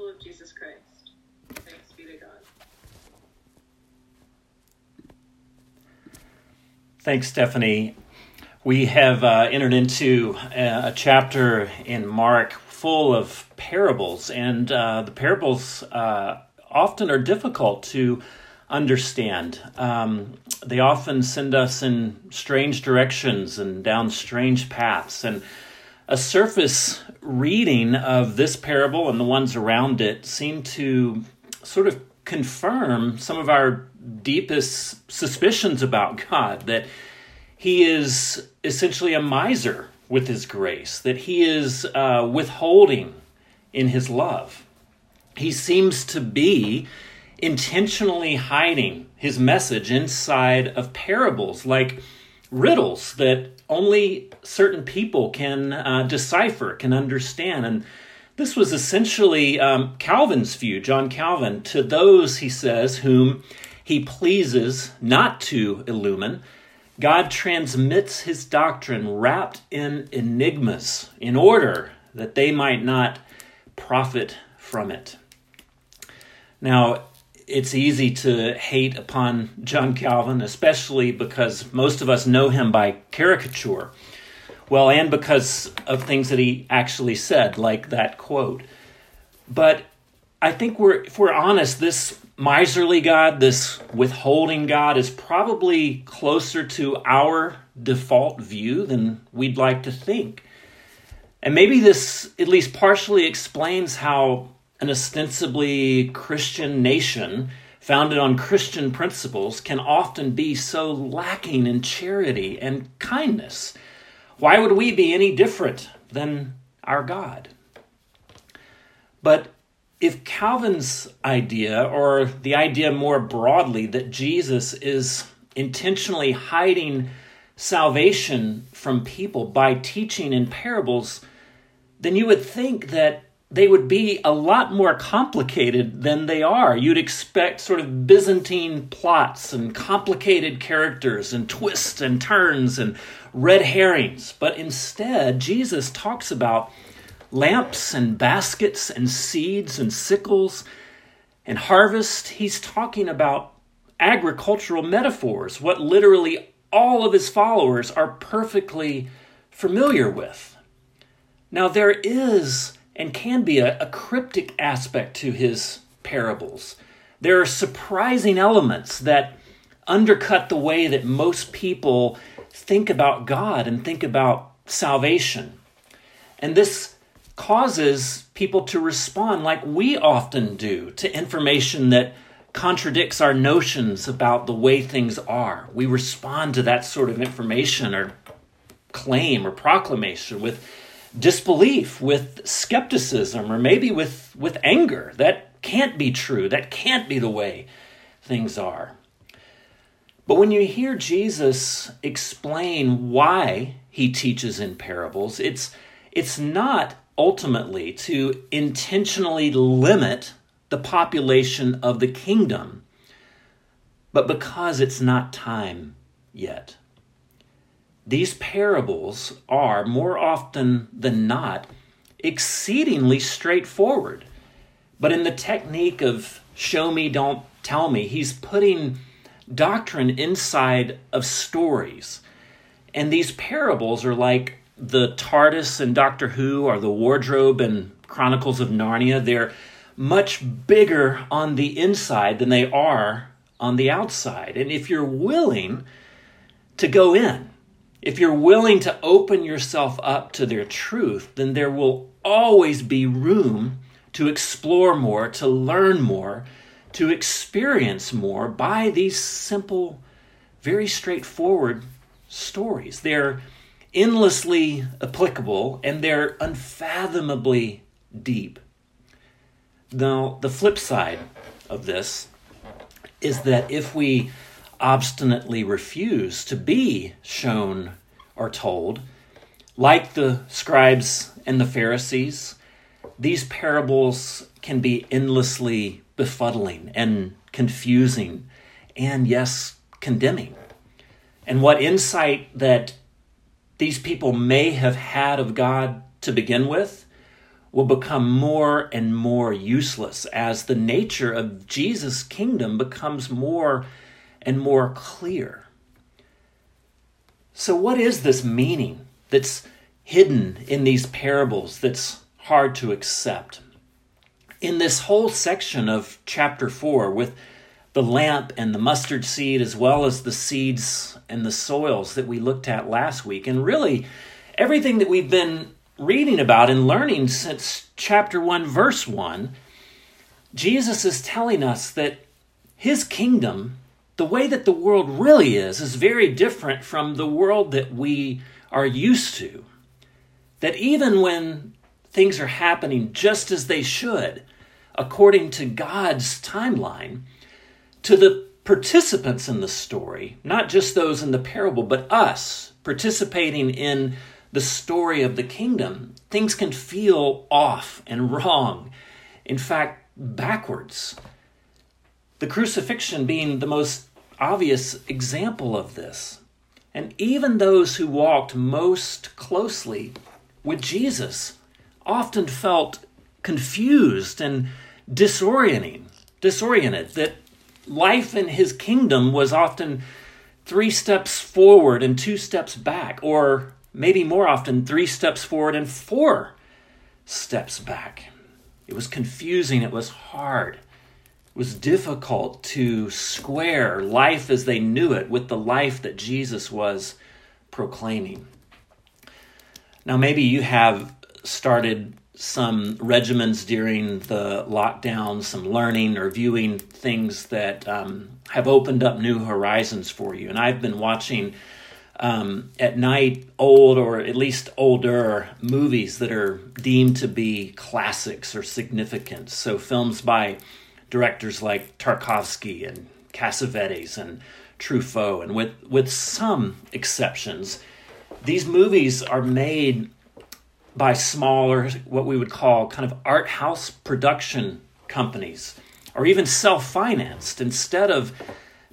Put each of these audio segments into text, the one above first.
gospel of Jesus Christ. Thanks be to God. Thanks, Stephanie. We have uh, entered into a, a, chapter in Mark full of parables, and uh, the parables uh, often are difficult to understand. Um, they often send us in strange directions and down strange paths. And a surface reading of this parable and the ones around it seem to sort of confirm some of our deepest suspicions about God that he is essentially a miser with his grace, that he is uh, withholding in his love. He seems to be intentionally hiding his message inside of parables like riddles that only certain people can uh, decipher, can understand. And this was essentially um, Calvin's view, John Calvin, to those, he says, whom he pleases not to illumine God transmits his doctrine wrapped in enigmas in order that they might not profit from it. Now, it's easy to hate upon John Calvin, especially because most of us know him by caricature. Well, and because of things that he actually said, like that quote. But I think we're, if we're honest, this miserly God, this withholding God, is probably closer to our default view than we'd like to think. And maybe this at least partially explains how an ostensibly Christian nation founded on Christian principles can often be so lacking in charity and kindness. Why would we be any different than our God? But if Calvin's idea, or the idea more broadly that Jesus is intentionally hiding salvation from people by teaching in parables, then you would think that they would be a lot more complicated than they are. You'd expect sort of Byzantine plots and complicated characters and twists and turns and red herrings. But instead, Jesus talks about lamps and baskets and seeds and sickles and harvest. He's talking about agricultural metaphors, what literally all of his followers are perfectly familiar with. Now, there is and can be a, a cryptic aspect to his parables. There are surprising elements that undercut the way that most people think about God and think about salvation. And this causes people to respond like we often do to information that contradicts our notions about the way things are. We respond to that sort of information or claim or proclamation with disbelief, with skepticism, or maybe with, with anger. That can't be true. That can't be the way things are. But when you hear Jesus explain why he teaches in parables, it's, it's not ultimately to intentionally limit the population of the kingdom, but because it's not time yet. These parables are, more often than not, exceedingly straightforward. But in the technique of show me, don't tell me, he's putting doctrine inside of stories. And these parables are like the TARDIS and Doctor Who or the wardrobe and Chronicles of Narnia, they're much bigger on the inside than they are on the outside. And if you're willing to go in, if you're willing to open yourself up to their truth, then there will always be room to explore more, to learn more, to experience more by these simple, very straightforward stories. They're endlessly applicable and they're unfathomably deep. Now, the flip side of this is that if we obstinately refuse to be shown or told, like the scribes and the Pharisees, these parables can be endlessly befuddling and confusing and, yes, condemning. And what insight that these people may have had of God to begin with will become more and more useless as the nature of Jesus' kingdom becomes more and more clear. So, what is this meaning that's hidden in these parables that's hard to accept? In this whole section of chapter 4, with the lamp and the mustard seed, as well as the seeds and the soils that we looked at last week, and really everything that we've been reading about and learning since chapter 1, verse 1, Jesus is telling us that his kingdom, the way that the world really is, is very different from the world that we are used to. That even when things are happening just as they should, according to God's timeline, to the participants in the story, not just those in the parable, but us participating in the story of the kingdom, things can feel off and wrong. In fact, backwards. The crucifixion being the most obvious example of this. And even those who walked most closely with Jesus often felt confused and disorienting, disoriented, that life in his kingdom was often three steps forward and two steps back, or maybe more often, three steps forward and four steps back. It was confusing, it was hard, was difficult to square life as they knew it with the life that Jesus was proclaiming. Now, maybe you have started some regimens during the lockdown, some learning or viewing things that um, have opened up new horizons for you. And I've been watching um, at night old or at least older movies that are deemed to be classics or significant. So films by directors like Tarkovsky and Cassavetes and Truffaut, and with with some exceptions, these movies are made by smaller, what we would call kind of art house production companies, or even self financed instead of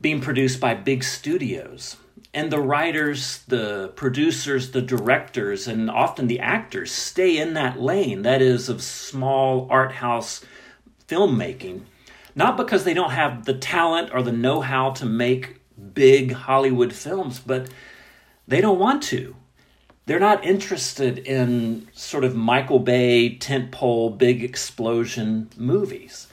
being produced by big studios. And the writers, the producers, the directors, and often the actors stay in that lane that is of small art house filmmaking, not because they don't have the talent or the know how to make big Hollywood films, but they don't want to. They're not interested in sort of Michael Bay tentpole big explosion movies.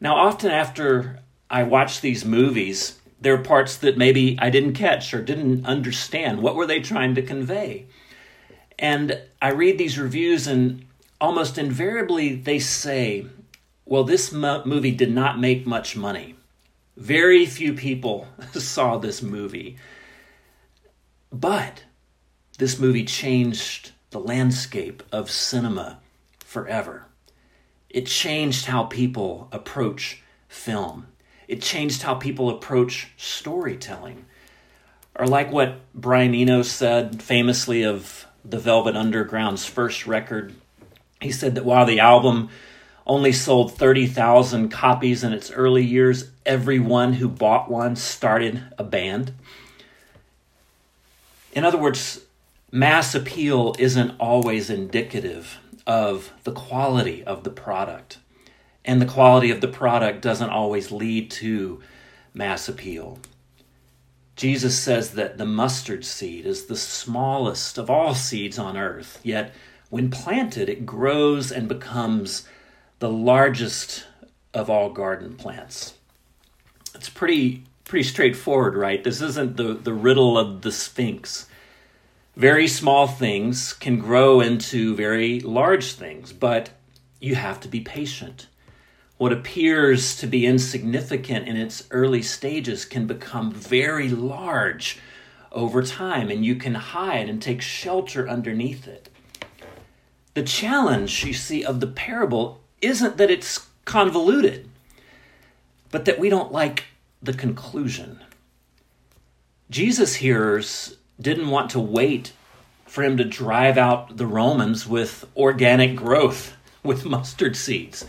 Now, often after I watch these movies, there are parts that maybe I didn't catch or didn't understand. What were they trying to convey? And I read these reviews, and almost invariably they say, well, this movie did not make much money. Very few people saw this movie. But this movie changed the landscape of cinema forever. It changed how people approach film. It changed how people approach storytelling. Or, like what Brian Eno said famously of the Velvet Underground's first record, he said that while the album only sold 30,000 copies in its early years, everyone who bought one started a band. In other words, mass appeal isn't always indicative of the quality of the product and the quality of the product doesn't always lead to mass appeal. Jesus says that the mustard seed is the smallest of all seeds on earth, yet when planted, it grows and becomes the largest of all garden plants. It's pretty pretty straightforward, right? This isn't the, the riddle of the Sphinx. Very small things can grow into very large things, but you have to be patient what appears to be insignificant in its early stages can become very large over time, and you can hide and take shelter underneath it. The challenge, you see, of the parable isn't that it's convoluted, but that we don't like the conclusion. Jesus' hearers didn't want to wait for him to drive out the Romans with organic growth, with mustard seeds.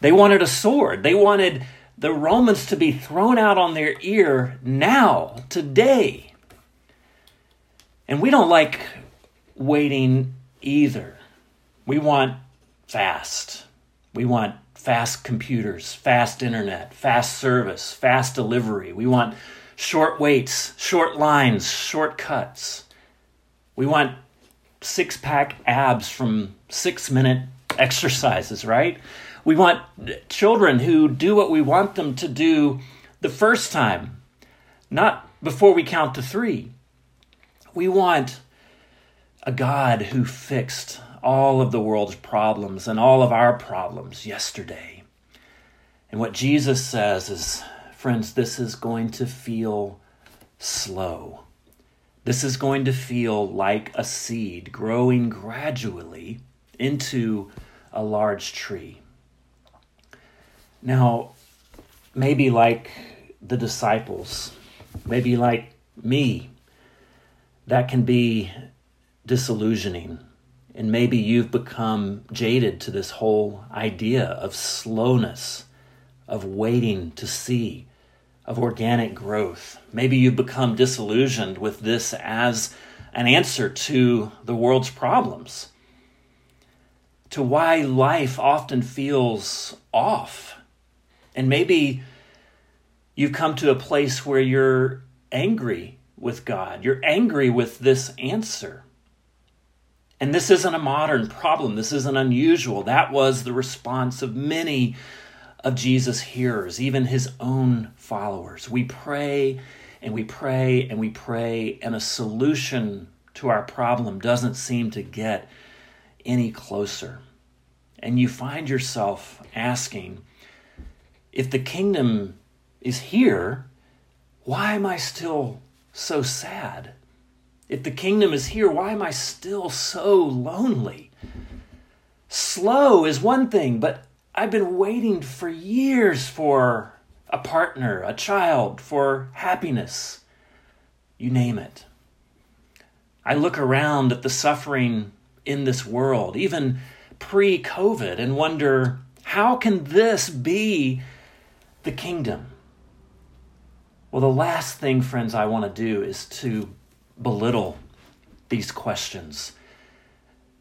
They wanted a sword. They wanted the Romans to be thrown out on their ear now, today. And we don't like waiting either. We want fast. We want fast computers, fast internet, fast service, fast delivery. We want short waits, short lines, shortcuts. We want six pack abs from six minute exercises, right? We want children who do what we want them to do the first time, not before we count to three. We want a God who fixed all of the world's problems and all of our problems yesterday. And what Jesus says is, friends, this is going to feel slow. This is going to feel like a seed growing gradually into a large tree. Now, maybe like the disciples, maybe like me, that can be disillusioning. And maybe you've become jaded to this whole idea of slowness, of waiting to see, of organic growth. Maybe you've become disillusioned with this as an answer to the world's problems, to why life often feels off. And maybe you've come to a place where you're angry with God, you're angry with this answer. And this isn't a modern problem. This isn't unusual. That was the response of many of Jesus' hearers, even his own followers. We pray and we pray and we pray, and a solution to our problem doesn't seem to get any closer. And you find yourself asking if the kingdom is here, why am I still so sad? If the kingdom is here, why am I still so lonely? Slow is one thing, but I've been waiting for years for a partner, a child, for happiness. You name it. I look around at the suffering in this world, even pre COVID, and wonder how can this be the kingdom? Well, the last thing, friends, I want to do is to belittle these questions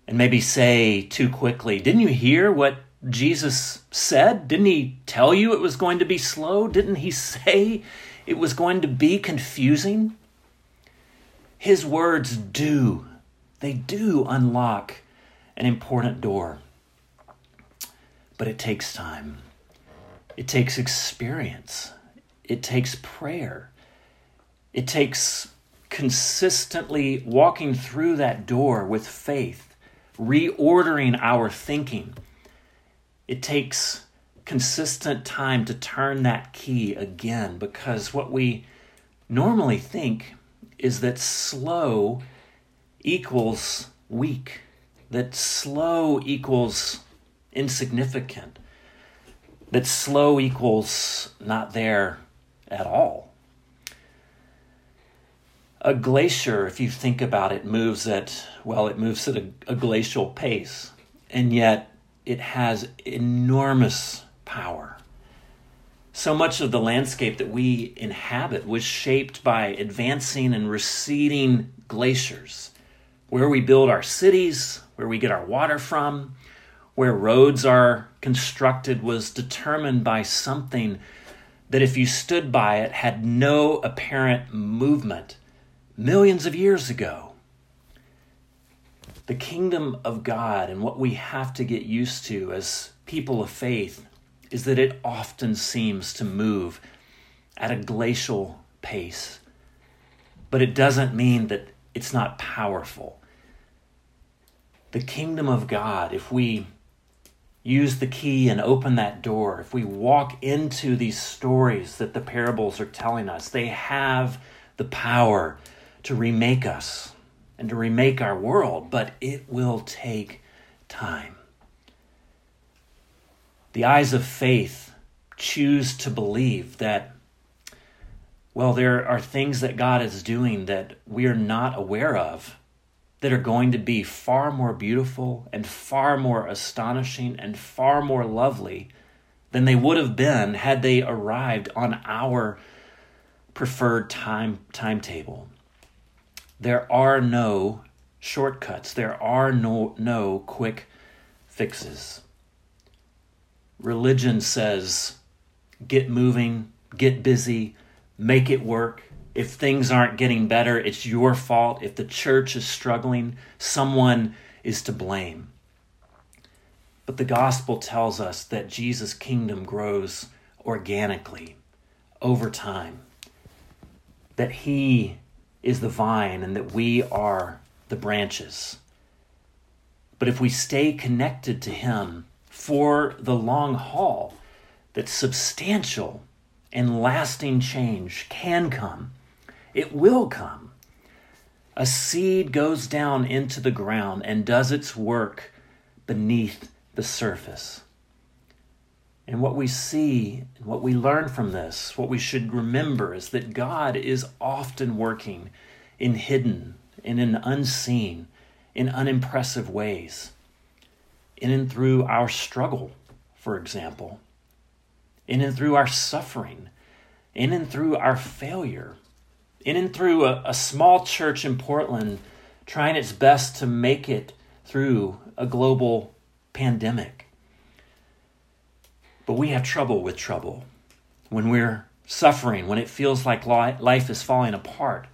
and maybe say too quickly, Didn't you hear what Jesus said? Didn't he tell you it was going to be slow? Didn't he say it was going to be confusing? His words do, they do unlock an important door. But it takes time, it takes experience, it takes prayer, it takes consistently walking through that door with faith, reordering our thinking. It takes consistent time to turn that key again because what we normally think is that slow equals weak, that slow equals insignificant, that slow equals not there at all. A glacier, if you think about it, moves at, well, it moves at a, a glacial pace, and yet it has enormous power. So much of the landscape that we inhabit was shaped by advancing and receding glaciers. Where we build our cities, where we get our water from, where roads are constructed was determined by something that, if you stood by it, had no apparent movement millions of years ago. The kingdom of God and what we have to get used to as people of faith is that it often seems to move at a glacial pace. But it doesn't mean that it's not powerful. The kingdom of God, if we use the key and open that door, if we walk into these stories that the parables are telling us, they have the power to remake us and to remake our world, but it will take time. The eyes of faith choose to believe that, well, there are things that God is doing that we are not aware of that are going to be far more beautiful and far more astonishing and far more lovely than they would have been had they arrived on our preferred time timetable. There are no shortcuts. There are no, no quick fixes. Religion says, get moving, get busy, make it work. If things aren't getting better, it's your fault. If the church is struggling, someone is to blame. But the gospel tells us that Jesus' kingdom grows organically over time, that he is the vine and that we are the branches. But if we stay connected to him for the long haul, that substantial and lasting change can come. It will come. A seed goes down into the ground and does its work beneath the surface. And what we see, what we learn from this, what we should remember is that God is often working in hidden and in unseen, in unimpressive ways. In and through our struggle, for example, in and through our suffering, in and through our failure, in and through a, a small church in Portland trying its best to make it through a global pandemic. But we have trouble with trouble. When we're suffering, when it feels like life is falling apart,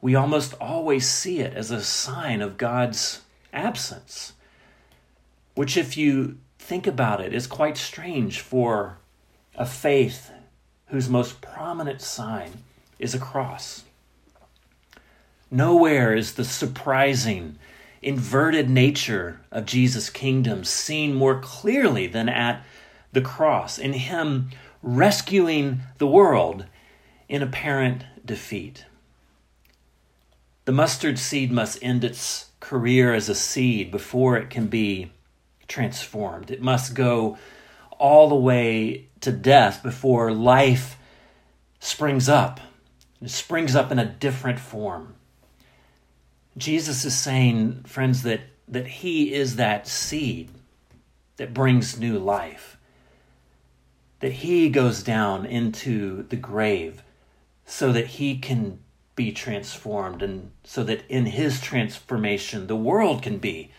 we almost always see it as a sign of God's absence. Which, if you think about it, is quite strange for a faith whose most prominent sign is a cross. Nowhere is the surprising, inverted nature of Jesus' kingdom seen more clearly than at the cross, in Him rescuing the world in apparent defeat. The mustard seed must end its career as a seed before it can be transformed. It must go all the way to death before life springs up. It springs up in a different form. Jesus is saying, friends, that, that He is that seed that brings new life. That He goes down into the grave so that He can be transformed and so that in His transformation the world can be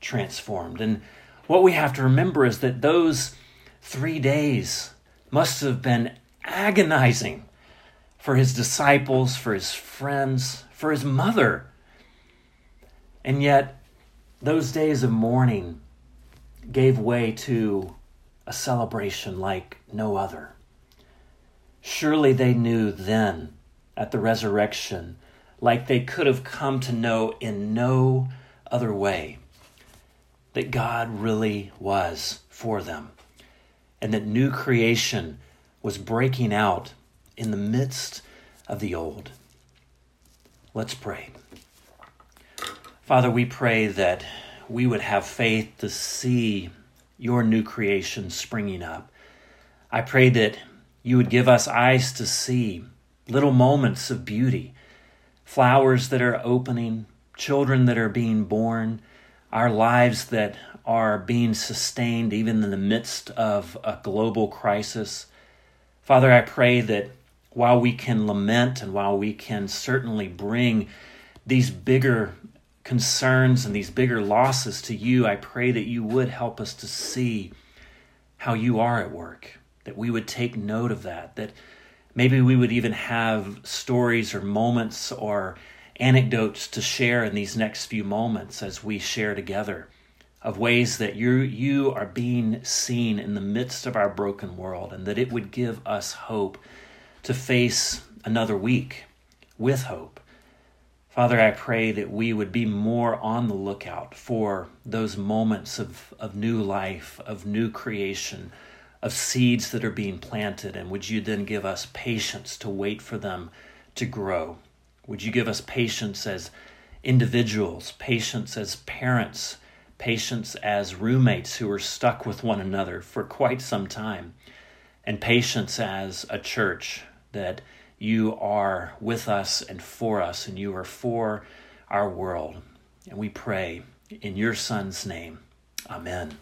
transformed. And what we have to remember is that those three days must have been agonizing for his disciples, for his friends, for his mother. And yet, those days of mourning gave way to a celebration like no other. Surely they knew then at the resurrection, like they could have come to know in no other way, that God really was for them and that new creation was breaking out in the midst of the old. Let's pray. Father, we pray that we would have faith to see your new creation springing up. I pray that you would give us eyes to see little moments of beauty, flowers that are opening, children that are being born, our lives that are being sustained even in the midst of a global crisis. Father, I pray that while we can lament and while we can certainly bring these bigger concerns and these bigger losses to you, I pray that you would help us to see how you are at work, that we would take note of that, that maybe we would even have stories or moments or anecdotes to share in these next few moments as we share together of ways that you you are being seen in the midst of our broken world and that it would give us hope to face another week with hope. Father, I pray that we would be more on the lookout for those moments of, of new life, of new creation, of seeds that are being planted. And would you then give us patience to wait for them to grow? Would you give us patience as individuals, patience as parents, patience as roommates who are stuck with one another for quite some time, and patience as a church that you are with us and for us, and you are for our world. And we pray in your Son's name. Amen.